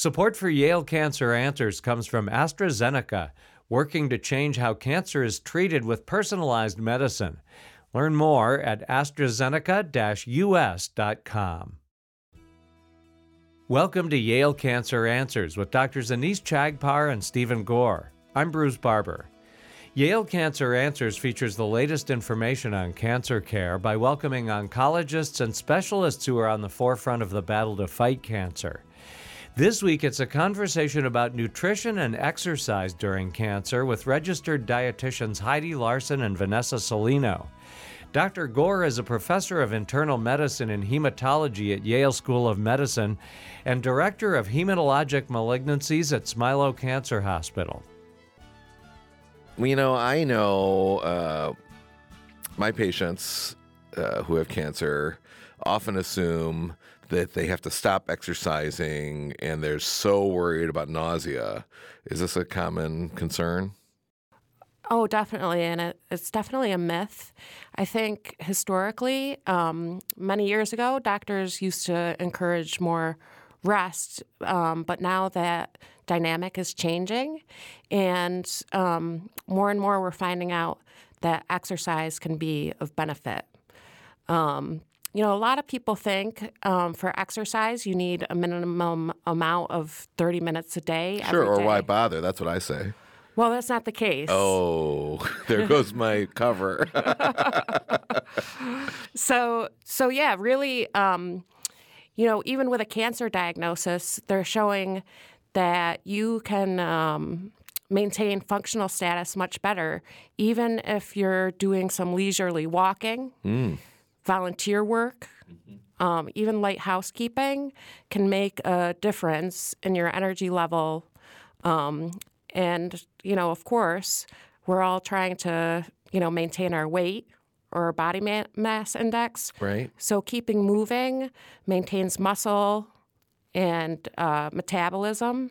Support for Yale Cancer Answers comes from AstraZeneca, working to change how cancer is treated with personalized medicine. Learn more at AstraZeneca US.com. Welcome to Yale Cancer Answers with Drs. Anees Chagpar and Stephen Gore. I'm Bruce Barber. Yale Cancer Answers features the latest information on cancer care by welcoming oncologists and specialists who are on the forefront of the battle to fight cancer. This week, it's a conversation about nutrition and exercise during cancer with registered dietitians Heidi Larson and Vanessa Salino. Dr. Gore is a professor of internal medicine and hematology at Yale School of Medicine and director of hematologic malignancies at Smilow Cancer Hospital. You know, I know uh, my patients uh, who have cancer often assume that they have to stop exercising and they're so worried about nausea. Is this a common concern? Oh, definitely. And it, it's definitely a myth. I think historically, um, many years ago, doctors used to encourage more rest, um, but now that dynamic is changing, and um, more and more we're finding out that exercise can be of benefit. Um, you know, a lot of people think um, for exercise you need a minimum amount of 30 minutes a day. Sure, or day. why bother? That's what I say. Well, that's not the case. Oh, there goes my cover. so, so yeah, really, um, you know, even with a cancer diagnosis, they're showing that you can um, maintain functional status much better, even if you're doing some leisurely walking. Mm volunteer work, mm-hmm. um, even light housekeeping can make a difference in your energy level. Um, and, you know, of course, we're all trying to, you know, maintain our weight or our body mass index. Right. So keeping moving maintains muscle and uh, metabolism.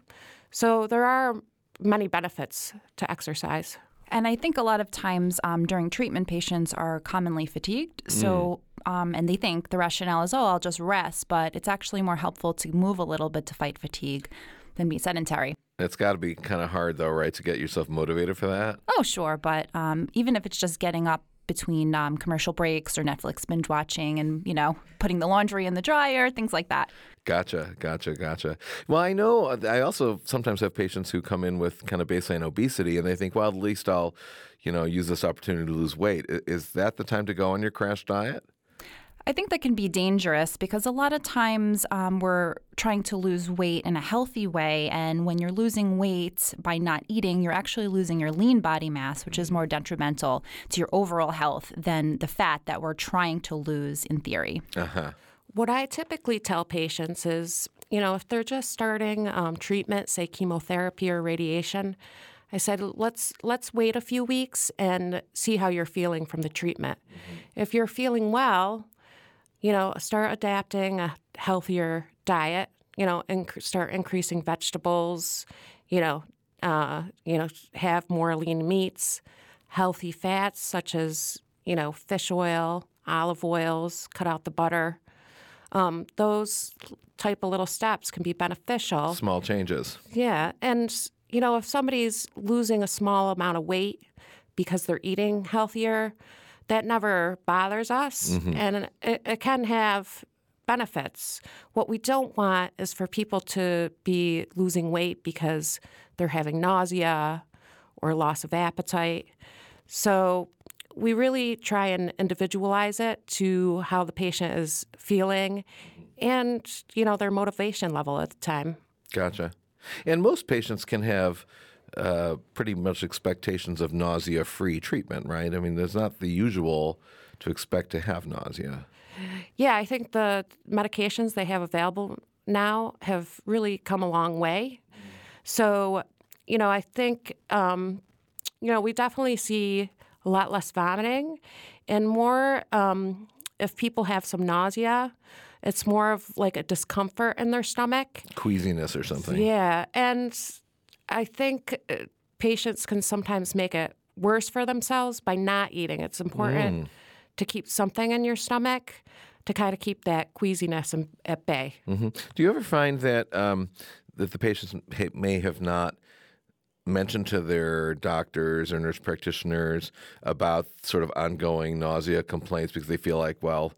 So there are many benefits to exercise. And I think a lot of times um, during treatment, patients are commonly fatigued. So, mm. um, and they think the rationale is, oh, I'll just rest, but it's actually more helpful to move a little bit to fight fatigue than be sedentary. It's got to be kind of hard, though, right, to get yourself motivated for that? Oh, sure. But um, even if it's just getting up between um, commercial breaks or Netflix binge watching and, you know, putting the laundry in the dryer, things like that. Gotcha, gotcha, gotcha. Well, I know I also sometimes have patients who come in with kind of baseline obesity and they think, well, at least I'll, you know, use this opportunity to lose weight. Is that the time to go on your crash diet? I think that can be dangerous because a lot of times um, we're trying to lose weight in a healthy way. And when you're losing weight by not eating, you're actually losing your lean body mass, which is more detrimental to your overall health than the fat that we're trying to lose in theory. Uh-huh. What I typically tell patients is, you know, if they're just starting um, treatment, say chemotherapy or radiation, I said, let's let's wait a few weeks and see how you're feeling from the treatment. Mm-hmm. If you're feeling well, you know, start adapting a healthier diet, you know, and start increasing vegetables, you know, uh, you know, have more lean meats, healthy fats such as, you know, fish oil, olive oils, cut out the butter. Um, those type of little steps can be beneficial. Small changes. Yeah. And, you know, if somebody's losing a small amount of weight because they're eating healthier, that never bothers us, mm-hmm. and it, it can have benefits. What we don't want is for people to be losing weight because they're having nausea or loss of appetite. So we really try and individualize it to how the patient is feeling and you know their motivation level at the time. Gotcha. And most patients can have uh, pretty much expectations of nausea free treatment, right? I mean, there's not the usual to expect to have nausea. Yeah, I think the medications they have available now have really come a long way. So, you know, I think, um, you know, we definitely see a lot less vomiting and more um, if people have some nausea. It's more of like a discomfort in their stomach, queasiness or something. Yeah, and I think uh, patients can sometimes make it worse for themselves by not eating. It's important mm. to keep something in your stomach to kind of keep that queasiness in, at bay. Mm-hmm. Do you ever find that um, that the patients may have not mentioned to their doctors or nurse practitioners about sort of ongoing nausea complaints because they feel like, well,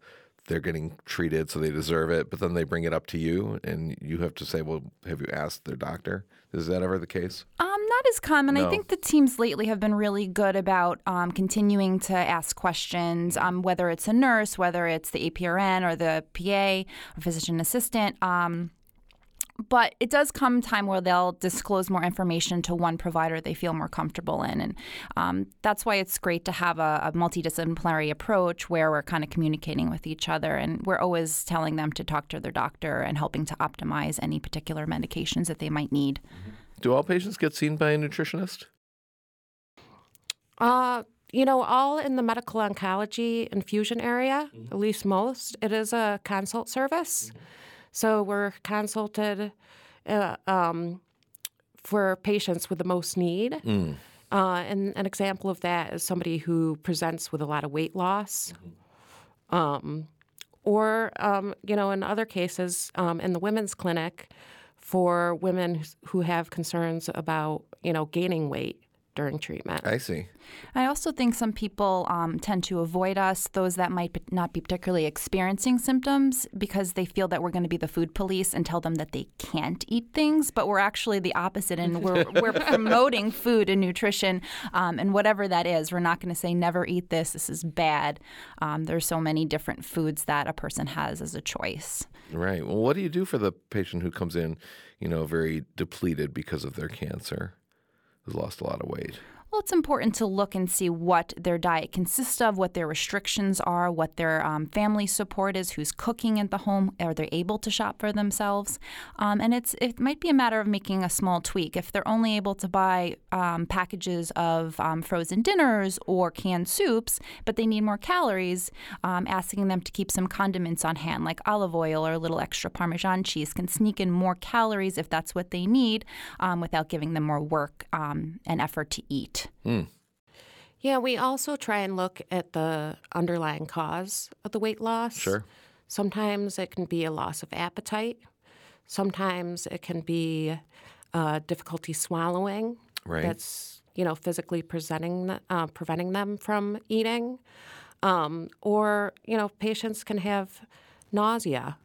they're getting treated, so they deserve it. But then they bring it up to you, and you have to say, well, have you asked their doctor? Is that ever the case? Um, not as common. No. I think the teams lately have been really good about um, continuing to ask questions, um, whether it's a nurse, whether it's the APRN or the PA or physician assistant. Um, but it does come time where they'll disclose more information to one provider they feel more comfortable in, and um, that's why it's great to have a, a multidisciplinary approach where we're kind of communicating with each other, and we're always telling them to talk to their doctor and helping to optimize any particular medications that they might need. Do all patients get seen by a nutritionist? Uh, you know, all in the medical oncology infusion area, at least most, it is a consult service. So we're consulted uh, um, for patients with the most need. Uh, and an example of that is somebody who presents with a lot of weight loss. Um, or, um, you know, in other cases, um, in the women's clinic, for women who have concerns about, you know, gaining weight during treatment. I see. I also think some people um, tend to avoid us, those that might not be particularly experiencing symptoms, because they feel that we're going to be the food police and tell them that they can't eat things. But we're actually the opposite, and we're, we're promoting food and nutrition, um, and whatever that is. We're not going to say never eat this. This is bad. Um, there's so many different foods that a person has as a choice. Right. Well, what do you do for the patient who comes in, you know, very depleted because of their cancer, who's lost a lot of weight? Well, it's important to look and see what their diet consists of, what their restrictions are, what their um, family support is, who's cooking at the home, are they able to shop for themselves? Um, and it's it might be a matter of making a small tweak. If they're only able to buy um, packages of um, frozen dinners or canned soups, but they need more calories, um, asking them to keep some condiments on hand, like olive oil or a little extra Parmesan cheese, can sneak in more calories if that's what they need, um, without giving them more work and effort to eat. Yeah, we also try and look at the underlying cause of the weight loss. Sure. Sometimes it can be a loss of appetite. Sometimes it can be uh, difficulty swallowing. Right. That's you know physically presenting uh, preventing them from eating, um, or you know patients can have nausea,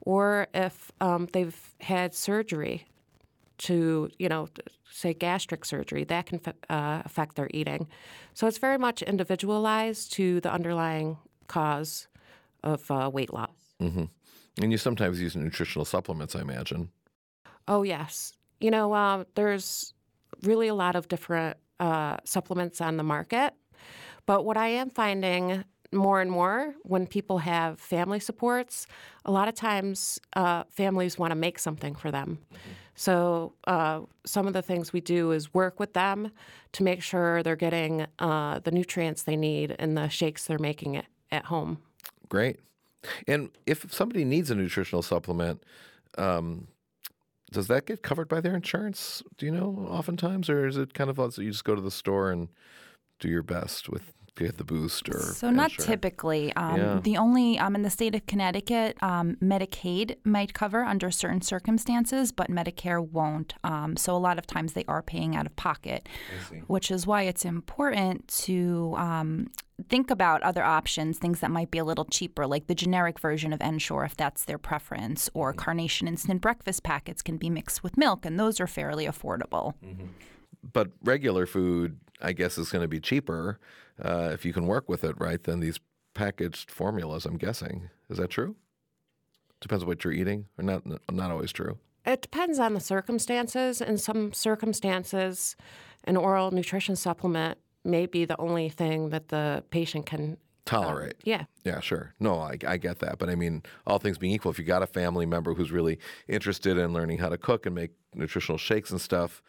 or if um, they've had surgery to, you know, say gastric surgery, that can uh, affect their eating. So it's very much individualized to the underlying cause of uh, weight loss. hmm And you sometimes use nutritional supplements, I imagine. Oh, yes. You know, uh, there's really a lot of different uh, supplements on the market. But what I am finding more and more when people have family supports, a lot of times uh, families want to make something for them. So uh, some of the things we do is work with them to make sure they're getting uh, the nutrients they need in the shakes they're making at, home. Great. And if somebody needs a nutritional supplement, um, does that get covered by their insurance? Do you know, oftentimes, or is it kind of you just go to the store and do your best with get the boost or So not typically. Um, Yeah. The only um, in the state of Connecticut, um, Medicaid might cover under certain circumstances, but Medicare won't. Um, so a lot of times they are paying out of pocket, which is why it's important to. Um, Think about other options, things that might be a little cheaper, like the generic version of Ensure, if that's their preference, or Carnation instant breakfast packets can be mixed with milk, and those are fairly affordable. But regular food, I guess, is going to be cheaper uh, if you can work with it, right? Than these packaged formulas. I'm guessing. Is that true? Depends on what you're eating, or not? Not always true. It depends on the circumstances. In some circumstances, an oral nutrition supplement may be the only thing that the patient can Tolerate. Yeah. Yeah, sure. No, I, I get that. But I mean, all things being equal, if you got a family member who's really interested in learning how to cook and make nutritional shakes and stuff,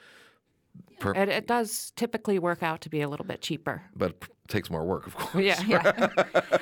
per, It, it does typically work out to be a little bit cheaper. but takes more work, of course. Yeah. Yeah.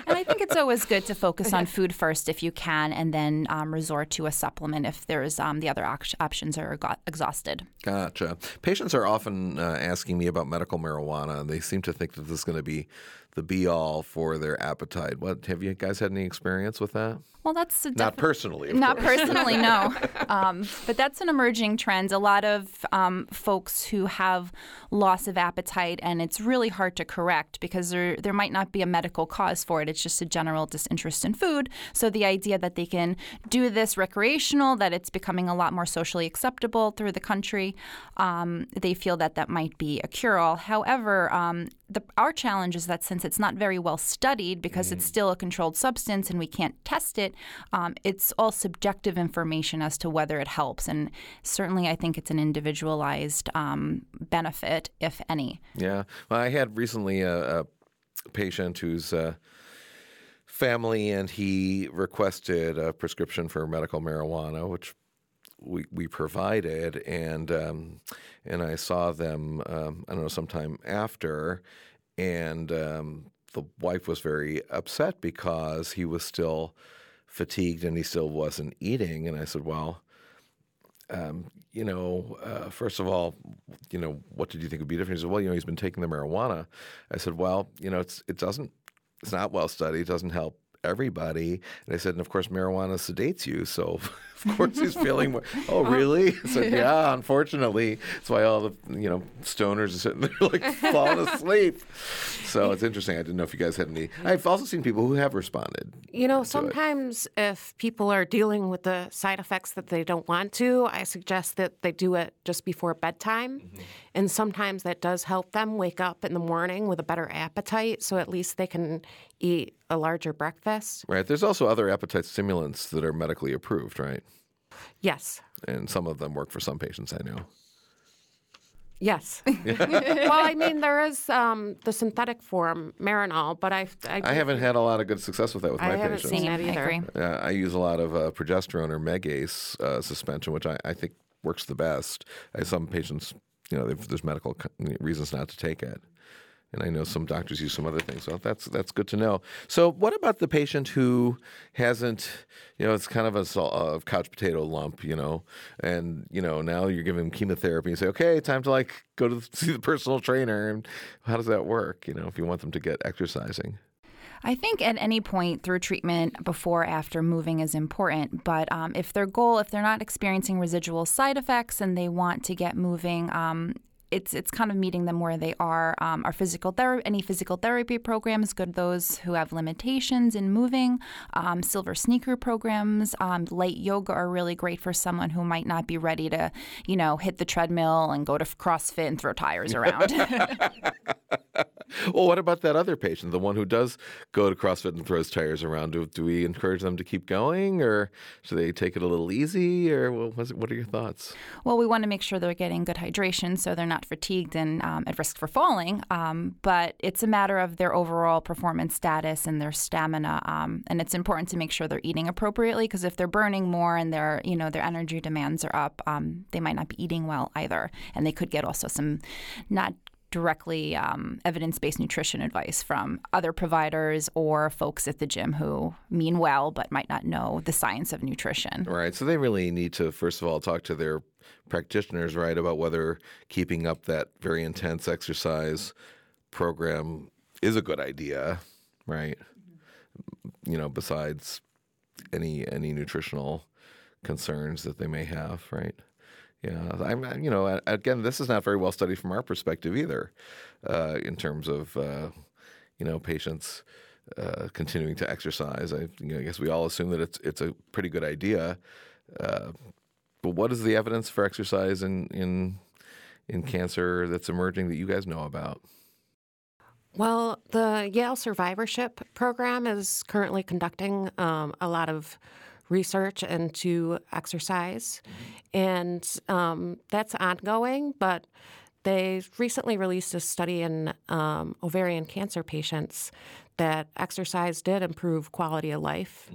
and I think it's always good to focus on food first if you can, and then um, resort to a supplement if there's um, the other op- options are go- exhausted. Gotcha. Patients are often uh, asking me about medical marijuana, and they seem to think that this is going to be the be all for their appetite. What have you guys had any experience with that? Well, that's a Not personally, of Not course. personally, no. Um, but that's an emerging trend. A lot of um, folks who have loss of appetite, and it's really hard to correct because there there might not be a medical cause for it. It's just a general disinterest in food. So the idea that they can do this recreational, that it's becoming a lot more socially acceptable through the country, um, they feel that that might be a cure-all. However, um, the, our challenge is that since it's not very well studied because it's still a controlled substance and we can't test it, um, it's all subjective information as to whether it helps. And certainly, I think it's an individualized um, benefit, if any. Yeah. Well, I had recently a, a patient whose uh, family and he requested a prescription for medical marijuana, which we, we provided, and um, and I saw them. Um, I don't know sometime after, and um, the wife was very upset because he was still fatigued and he still wasn't eating. And I said, well. You know, uh, first of all, you know, what did you think would be different? He said, well, you know, he's been taking the marijuana. I said, well, you know, it's it doesn't, it's not well studied. It doesn't help everybody. And I said, and of course, marijuana sedates you. So, of course, he's feeling more. Oh, really? Uh-huh. I said, yeah. Unfortunately, that's why all the you know stoners are sitting there like falling asleep. So it's interesting. I didn't know if you guys had any. I've also seen people who have responded. You know, sometimes if people are dealing with the side effects that they don't want to, I suggest that they do it just before bedtime. Mm-hmm. And sometimes that does help them wake up in the morning with a better appetite, so at least they can eat a larger breakfast. Right. There's also other appetite stimulants that are medically approved, right? Yes. And some of them work for some patients I know. Yes. well, I mean, there is um, the synthetic form, Marinol, but I, I, I haven't had a lot of good success with that with I my haven't patients. seen that I either. agree. Uh, I use a lot of uh, progesterone or Megace uh, suspension, which I, I think works the best. I, some patients, you know, they've- there's medical reasons not to take it, and I know some doctors use some other things. So that's that's good to know. So what about the patient who hasn't, you know, it's kind of a, a couch potato lump, you know, and you know now you're giving chemotherapy. You say, okay, time to like go to see the personal trainer, and how does that work? You know, if you want them to get exercising. I think at any point through treatment, before, after moving is important. But um, if their goal, if they're not experiencing residual side effects and they want to get moving, um, it's it's kind of meeting them where they are. Um, our physical therapy, any physical therapy programs, good those who have limitations in moving. Um, silver sneaker programs, um, light yoga are really great for someone who might not be ready to, you know, hit the treadmill and go to CrossFit and throw tires around. Well, what about that other patient, the one who does go to CrossFit and throws tires around? Do, do we encourage them to keep going, or should they take it a little easy, or what, what are your thoughts? Well, we want to make sure they're getting good hydration so they're not fatigued and um, at risk for falling. Um, but it's a matter of their overall performance status and their stamina. Um, and it's important to make sure they're eating appropriately because if they're burning more and their you know their energy demands are up, um, they might not be eating well either, and they could get also some not directly um, evidence-based nutrition advice from other providers or folks at the gym who mean well but might not know the science of nutrition. Right. So they really need to, first of all, talk to their practitioners, right, about whether keeping up that very intense exercise program is a good idea, right? You know, besides any any nutritional concerns that they may have, right? Yeah, I'm. You know, again, this is not very well studied from our perspective either, uh, in terms of uh, you know patients uh, continuing to exercise. I, you know, I guess we all assume that it's it's a pretty good idea, uh, but what is the evidence for exercise in in in cancer that's emerging that you guys know about? Well, the Yale Survivorship Program is currently conducting um, a lot of research into exercise, and um, that's ongoing. But they recently released a study in um, ovarian cancer patients that exercise did improve quality of life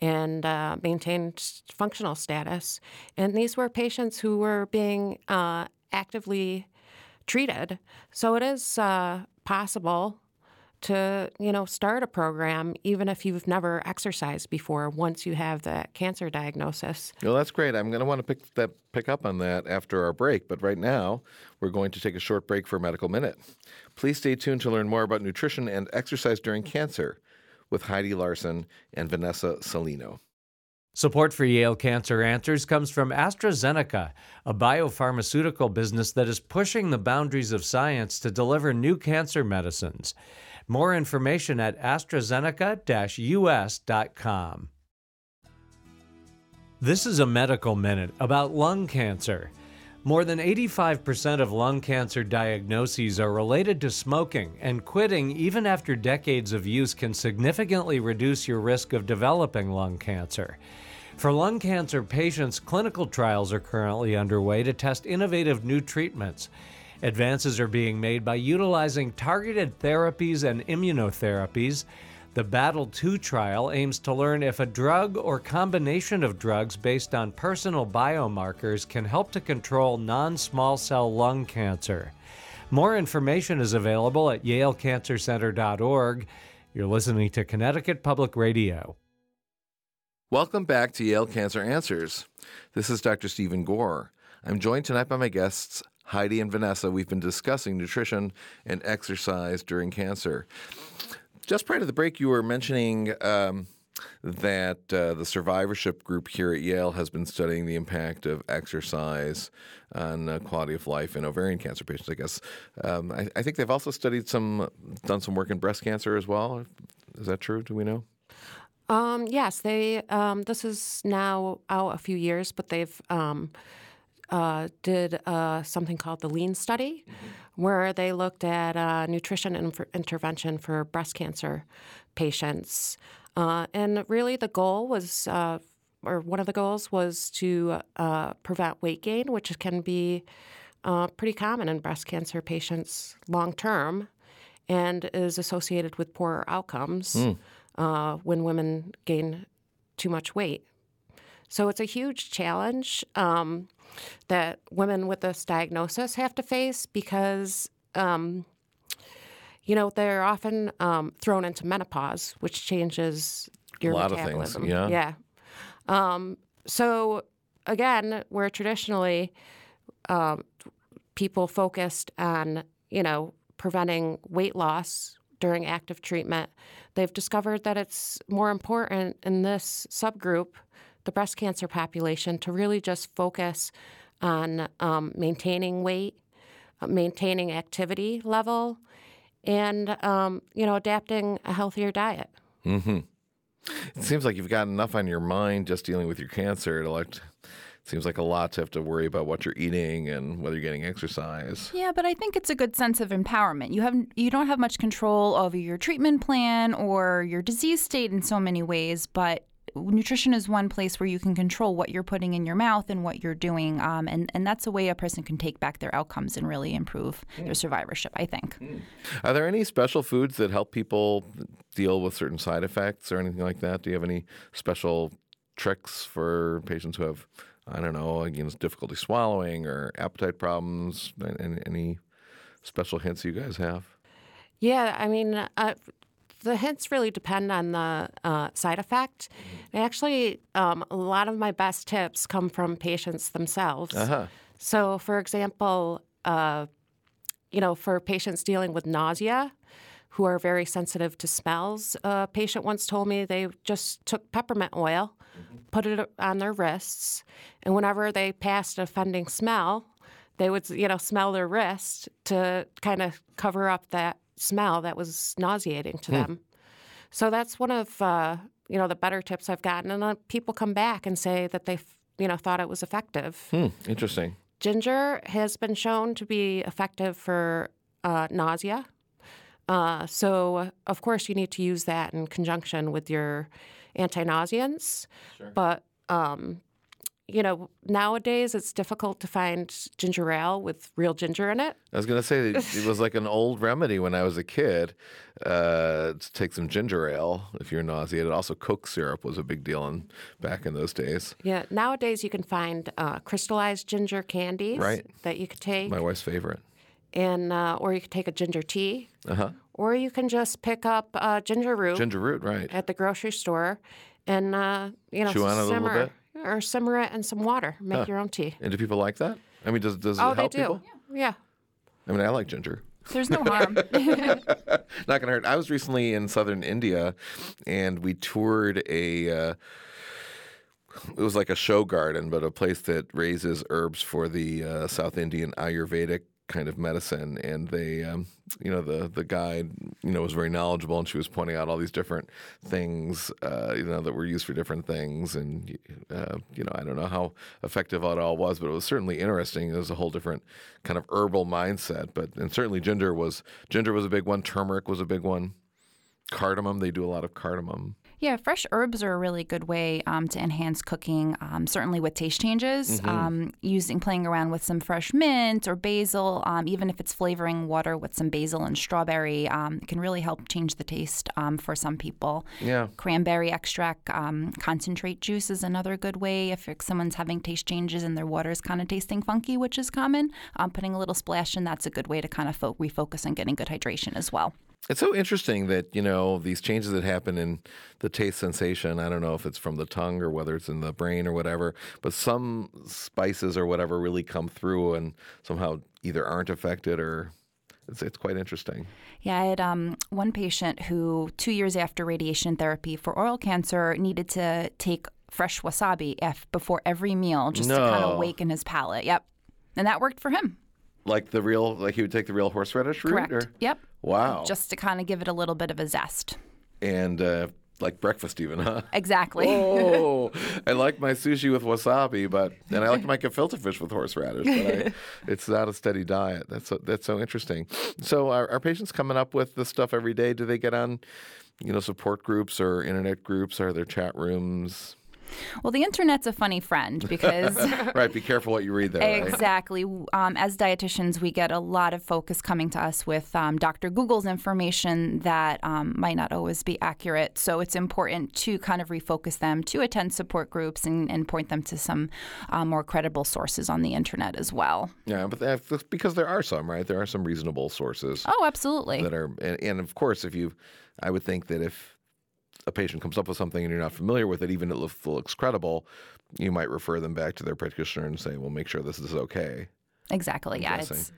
and uh, maintained functional status. And these were patients who were being uh, actively treated. So it is uh, possible to, you know, start a program even if you've never exercised before once you have that cancer diagnosis. Well, that's great. I'm going to want to pick that pick up on that after our break, but right now we're going to take a short break for a medical minute. Please stay tuned to learn more about nutrition and exercise during cancer with Heidi Larson and Vanessa Salino. Support for Yale Cancer Answers comes from AstraZeneca, a biopharmaceutical business that is pushing the boundaries of science to deliver new cancer medicines. More information at AstraZeneca US.com. This is a medical minute about lung cancer. More than 85% of lung cancer diagnoses are related to smoking, and quitting, even after decades of use, can significantly reduce your risk of developing lung cancer. For lung cancer patients, clinical trials are currently underway to test innovative new treatments. Advances are being made by utilizing targeted therapies and immunotherapies. The Battle 2 trial aims to learn if a drug or combination of drugs based on personal biomarkers can help to control non small cell lung cancer. More information is available at yalecancercenter.org. You're listening to Connecticut Public Radio. Welcome back to Yale Cancer Answers. This is Dr. Stephen Gore. I'm joined tonight by my guests, Heidi and Vanessa. We've been discussing nutrition and exercise during cancer. Just prior to the break, you were mentioning um, that uh, the survivorship group here at Yale has been studying the impact of exercise on uh, quality of life in ovarian cancer patients. I guess um, I, I think they've also studied some, done some work in breast cancer as well. Is that true? Do we know? Um, yes, they. Um, this is now out a few years, but they've um, uh, did uh, something called the Lean study, mm-hmm. where they looked at uh, nutrition inf- intervention for breast cancer patients, uh, and really the goal was, uh, or one of the goals was to uh, prevent weight gain, which can be pretty common in breast cancer patients long term, and is associated with poorer outcomes. Mm uh, when women gain too much weight. So it's a huge challenge um, that women with this diagnosis have to face because, um, you know, they're often um, thrown into menopause, which changes your a lot metabolism. Of things, yeah. Yeah. Um, so again, where traditionally um, people focused on, you know, preventing weight loss during active treatment, they've discovered that it's more important in this subgroup, the breast cancer population, to really just focus on um, maintaining weight, uh, maintaining activity level, and um, you know adapting a healthier diet. Mm-hmm. It seems like you've got enough on your mind just dealing with your cancer to like seems like a lot to have to worry about what you're eating and whether you're getting exercise. Yeah, but I think it's a good sense of empowerment. You have you don't have much control over your treatment plan or your disease state in so many ways, but nutrition is one place where you can control what you're putting in your mouth and what you're doing, um, and and that's a way a person can take back their outcomes and really improve mm. their survivorship. I think. Mm. Are there any special foods that help people deal with certain side effects or anything like that? Do you have any special tricks for patients who have I don't know, against difficulty swallowing or appetite problems? Any, any special hints you guys have? Yeah, I mean, uh, the hints really depend on the uh, side effect. Mm-hmm. Actually, um, a lot of my best tips come from patients themselves. Uh-huh. So, for example, uh, you know, for patients dealing with nausea, who are very sensitive to smells. A patient once told me they just took peppermint oil, mm-hmm. put it on their wrists, and whenever they passed an offending smell, they would, you know, smell their wrist to kind of cover up that smell that was nauseating to mm. them. So that's one of uh, you know the better tips I've gotten, and uh, people come back and say that they you know thought it was effective. Hmm, interesting. Ginger has been shown to be effective for uh, nausea uh, so, of course, you need to use that in conjunction with your anti nauseants. Sure. But, um, you know, nowadays it's difficult to find ginger ale with real ginger in it. I was going to say it was like an old remedy when I was a kid uh, to take some ginger ale if you're nauseated. Also, Coke syrup was a big deal in, back in those days. Yeah, nowadays you can find uh, crystallized ginger candies right. that you could take. My wife's favorite. and uh, or you could take a ginger tea, Uh huh. or you can just pick up uh, ginger root Ginger root, right? at the grocery store, and uh, you know Chew on it a little bit? Or simmer it in some water. Make your own tea. And do people like that? I mean, does does it Oh, they do. people? Yeah. I mean, I like ginger. There's no harm. Not gonna hurt. I was recently in southern India, and we toured a. Uh, it was like a show garden, but a place that raises herbs for the uh, South Indian Ayurvedic kind of medicine. And they, um, you know, the the guide, you know, was very knowledgeable, and she was pointing out all these different things, uh, you know, that were used for different things. And uh, you know, I don't know how effective it all was, but it was certainly interesting. It was a whole different kind of herbal mindset. But and certainly ginger was ginger was a big one. Turmeric was a big one. Cardamom, they do a lot of cardamom. Yeah, fresh herbs are a really good way um, to enhance cooking. Um, certainly with taste changes, um, using playing around with some fresh mint or basil, um, even if it's flavoring water with some basil and strawberry, um, can really help change the taste um, for some people. Yeah. Cranberry extract, um, concentrate juice is another good way. If someone's having taste changes and their water is kind of tasting funky, which is common, um, putting a little splash in that's a good way to kind of fo- refocus on getting good hydration as well. It's so interesting that, you know, these changes that happen in the taste sensation, I don't know if it's from the tongue or whether it's in the brain or whatever, but some spices or whatever really come through and somehow either aren't affected or it's, it's quite interesting. Yeah, I had um, one patient who, two years after radiation therapy for oral cancer, needed to take fresh wasabi before every meal just to kind of awaken his palate. Yep. And that worked for him. Like the real, like he would take the real horseradish root? Correct. Or? Yep. Wow. Just to kind of give it a little bit of a zest. and uh, like breakfast even, huh? Exactly. Oh, I like my sushi with wasabi, but and I like my gefilte fish with horseradish, but I, it's not a steady diet. That's so, that's so interesting. So, are, are patients coming up with this stuff every day? Do they get on, you know, support groups or internet groups? Are there chat rooms? Well, the internet's a funny friend because. right. Be careful what you read there. Right? Exactly. Um, as dietitians, we get a lot of focus coming to us with um, Dr. Google's information that um, might not always be accurate. So it's important to kind of refocus them to attend support groups and, and point them to some uh, more credible sources on the internet as well. Yeah, but that's because there are some, right? There are some reasonable sources Oh, absolutely. that are, and, and of course, if you, I would think that if a patient comes up with something and you're not familiar with it, even if it looks credible, you might refer them back to their practitioner and say, "Well, make sure this is okay." Exactly. Yeah. guessing. It's,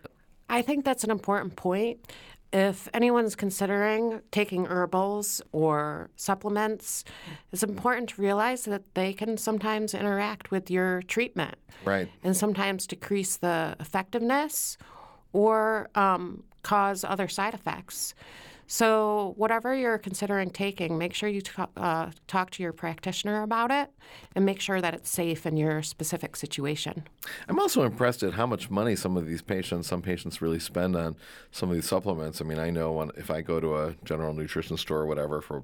I think that's an important point. If anyone's considering taking herbals or supplements, it's important to realize that they can sometimes interact with your treatment Right. and sometimes decrease the effectiveness or um, cause other side effects. So, whatever you're considering taking, make sure you t- uh, talk to your practitioner about it and make sure that it's safe in your specific situation. I'm also impressed at how much money some of these patients, some patients really spend on some of these supplements. I mean, I know when, if I go to a general nutrition store or whatever for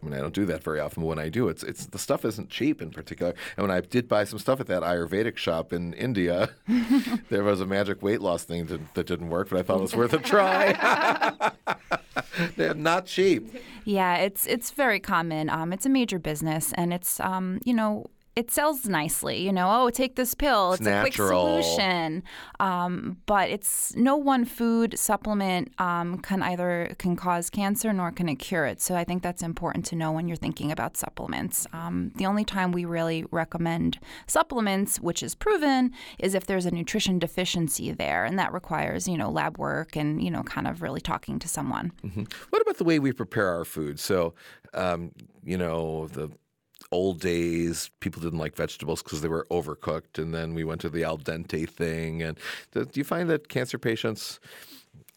I mean, I don't do that very often, but when I do, it's it's the stuff isn't cheap in particular. And when I did buy some stuff at that Ayurvedic shop in India, there was a magic weight loss thing that, that didn't work, but I thought it was worth a try. They're not cheap. Yeah, it's it's very common. Um, it's a major business, and it's um, you know it sells nicely. You know, oh, take this pill. It's, It's a quick solution. Um, but it's no one food supplement um, can either can cause cancer nor can it cure it. So I think that's important to know when you're thinking about supplements. Um, the only time we really recommend supplements, which is proven, is if there's a nutrition deficiency there, and that requires you know lab work and you know kind of really talking to someone. What about the way we prepare our food? So, um, you know, the old days, people didn't like vegetables because they were overcooked, and then we went to the al dente thing. And do, do you find that cancer patients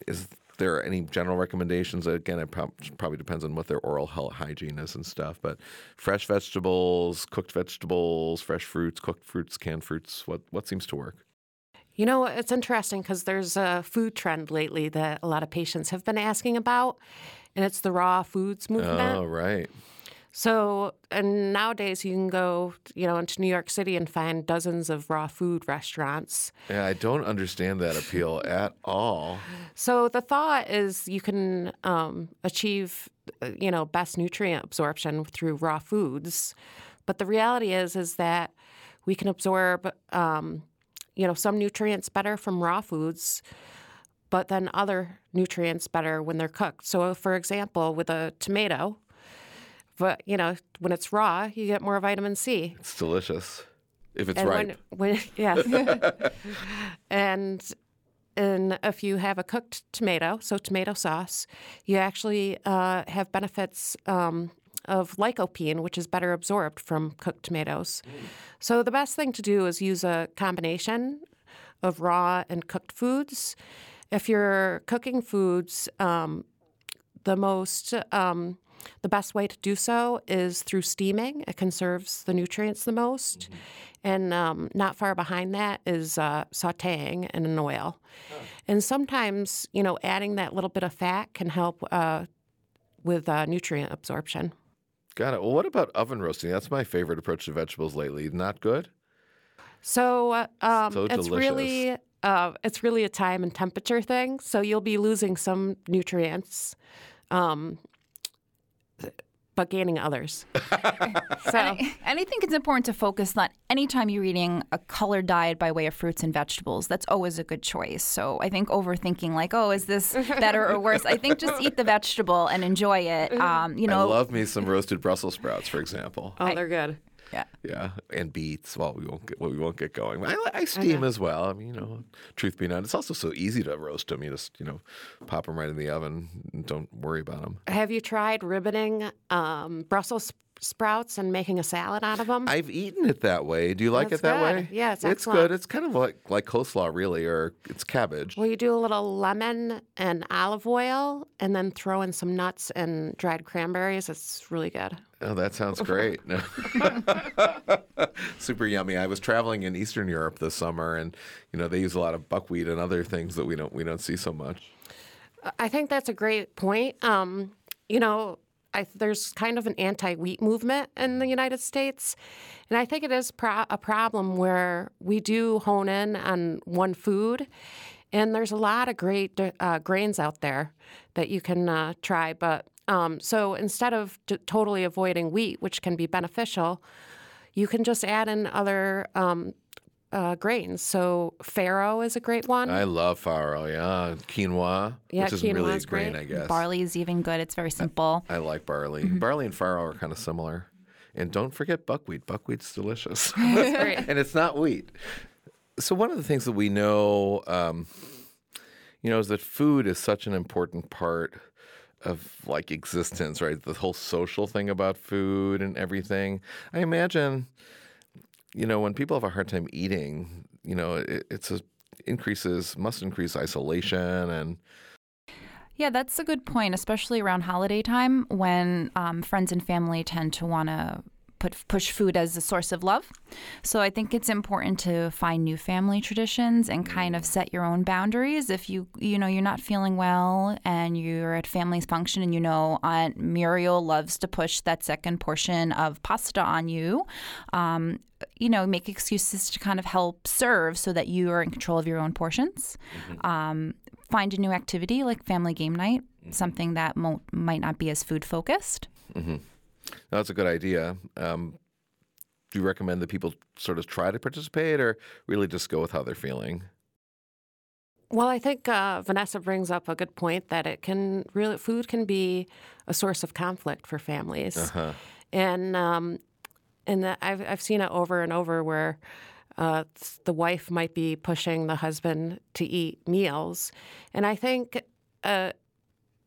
is there any general recommendations? Again, it prob- probably depends on what their oral health hygiene is and stuff. But fresh vegetables, cooked vegetables, fresh fruits, cooked fruits, canned fruits. What what seems to work? You know, it's interesting because there's a food trend lately that a lot of patients have been asking about, and it's the raw foods movement. Oh, right. So, and nowadays you can go, you know, into New York City and find dozens of raw food restaurants. Yeah, I don't understand that appeal at all. So the thought is you can um, achieve, uh, you know, best nutrient absorption through raw foods, but the reality is is that we can absorb, um, you know, some nutrients better from raw foods, but then other nutrients better when they're cooked. So, for example, with a tomato, but you know, when it's raw, you get more vitamin C. It's delicious if it's and right. when, when yeah, and and if you have a cooked tomato, so tomato sauce, you actually uh, have benefits um, of lycopene, which is better absorbed from cooked tomatoes. So the best thing to do is use a combination of raw and cooked foods. If you're cooking foods, um, the most um, the best way to do so is through steaming. It conserves the nutrients the most. And um, not far behind that is uh, sauteing in an oil. And sometimes, you know, adding that little bit of fat can help uh, with uh, nutrient absorption. Got it. Well, what about oven roasting? That's my favorite approach to vegetables lately. Not good? So, uh, um, So it's really uh, it's really a time and temperature thing. So you'll be losing some nutrients, um, but gaining others. so And I think it's important to focus on anytime you're eating a colored diet by way of fruits and vegetables, that's always a good choice. So I think overthinking, like, oh, is this better or worse? I think just eat the vegetable and enjoy it. Um, you I know, love me some roasted Brussels sprouts, for example. oh, they're good. Yeah. Yeah, and beets. Well, we won't get well, we won't get going. I, I steam as well. I mean, you know, truth be known, it's also so easy to roast them. You just you know, pop them right in the oven. And don't worry about them. Have you tried ribboning um, Brussels sprouts and making a salad out of them? I've eaten it that way. Do you like That's it that good. way? Yeah, it's it's good. It's kind of like like coleslaw, really, or it's cabbage. well, you do a little lemon and olive oil, and then throw in some nuts and dried cranberries. It's really good. Oh, that sounds great. Super yummy. I was traveling in Eastern Europe this summer, and you know they use a lot of buckwheat and other things that we don't we don't see so much. I think that's a great point. Um, you know, I, there's kind of an anti-wheat movement in the United States, and I think it is pro- a problem where we do hone in on one food, and there's a lot of great uh, grains out there that you can uh, try. But um, so instead of t- totally avoiding wheat, which can be beneficial, you can just add in other um, uh, grains. So farro is a great one. I love farro. Yeah, quinoa, Yeah, which isn't really a quinoa's grain, great. I guess. Barley is even good. It's very simple. I like barley. Mm-hmm. Barley and farro are kind of similar. And don't forget buckwheat. Buckwheat's delicious. and it's not wheat. So one of the things that we know, um, you know, is that food is such an important part of like existence, right? The whole social thing about food and everything. I imagine, you know, when people have a hard time eating, you know, it, it's a increases must increase isolation and Yeah, that's a good point, especially around holiday time when um, friends and family tend to want to put push food as a source of love. So I think it's important to find new family traditions and kind of set your own boundaries. If you you know you're not feeling well and you're at family's function and you know Aunt Muriel loves to push that second portion of pasta on you. Um, you know, make excuses to kind of help serve so that you are in control of your own portions. Um, find a new activity like family game night, something that mo- might not be as food focused. That's a good idea. Um, do you recommend that people sort of try to participate or really just go with how they're feeling? Well, I think uh, Vanessa brings up a good point that it can really food can be a source of conflict for families, Uh-huh. and um, and that I've I've seen it over and over where uh, the wife might be pushing the husband to eat meals, and I think. Uh,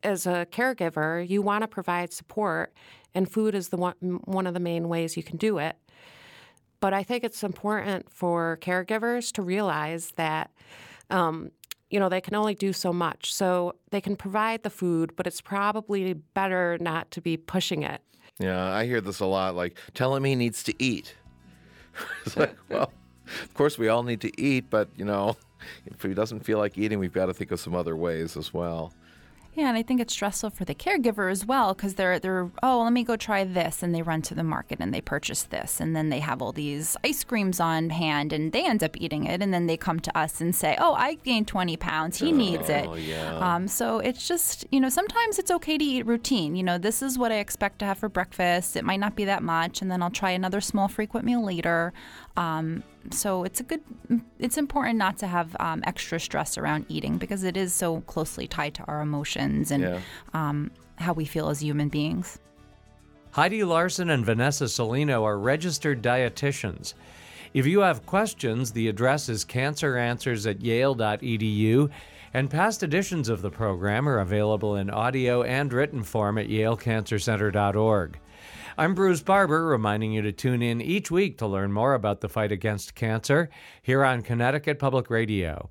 as a caregiver, you want to provide support, and food is the one, one of the main ways you can do it. But I think it's important for caregivers to realize that um, you know, they can only do so much. So they can provide the food, but it's probably better not to be pushing it. Yeah, I hear this a lot. Like, tell him he needs to eat. it's like, well, of course we all need to eat, but you know, if he doesn't feel like eating, we've got to think of some other ways as well. Yeah, and I think it's stressful for the caregiver as well because they're they're oh let me go try this and they run to the market and they purchase this and then they have all these ice creams on hand and they end up eating it and then they come to us and say oh I gained twenty pounds he needs it. Oh, yeah. Um, so it's just you know sometimes it's okay to eat routine. You know this is what I expect to have for breakfast. It might not be that much and then I'll try another small frequent meal later. Um, so it's a good. It's important not to have um, extra stress around eating because it is so closely tied to our emotions and Yeah. um, how we feel as human beings. Heidi Larson and Vanessa Salino are registered dietitians. If you have questions, the address is canceranswers at yale.edu, and past editions of the program are available in audio and written form at yalecancercenter.org. I'm Bruce Barber, reminding you to tune in each week to learn more about the fight against cancer here on Connecticut Public Radio.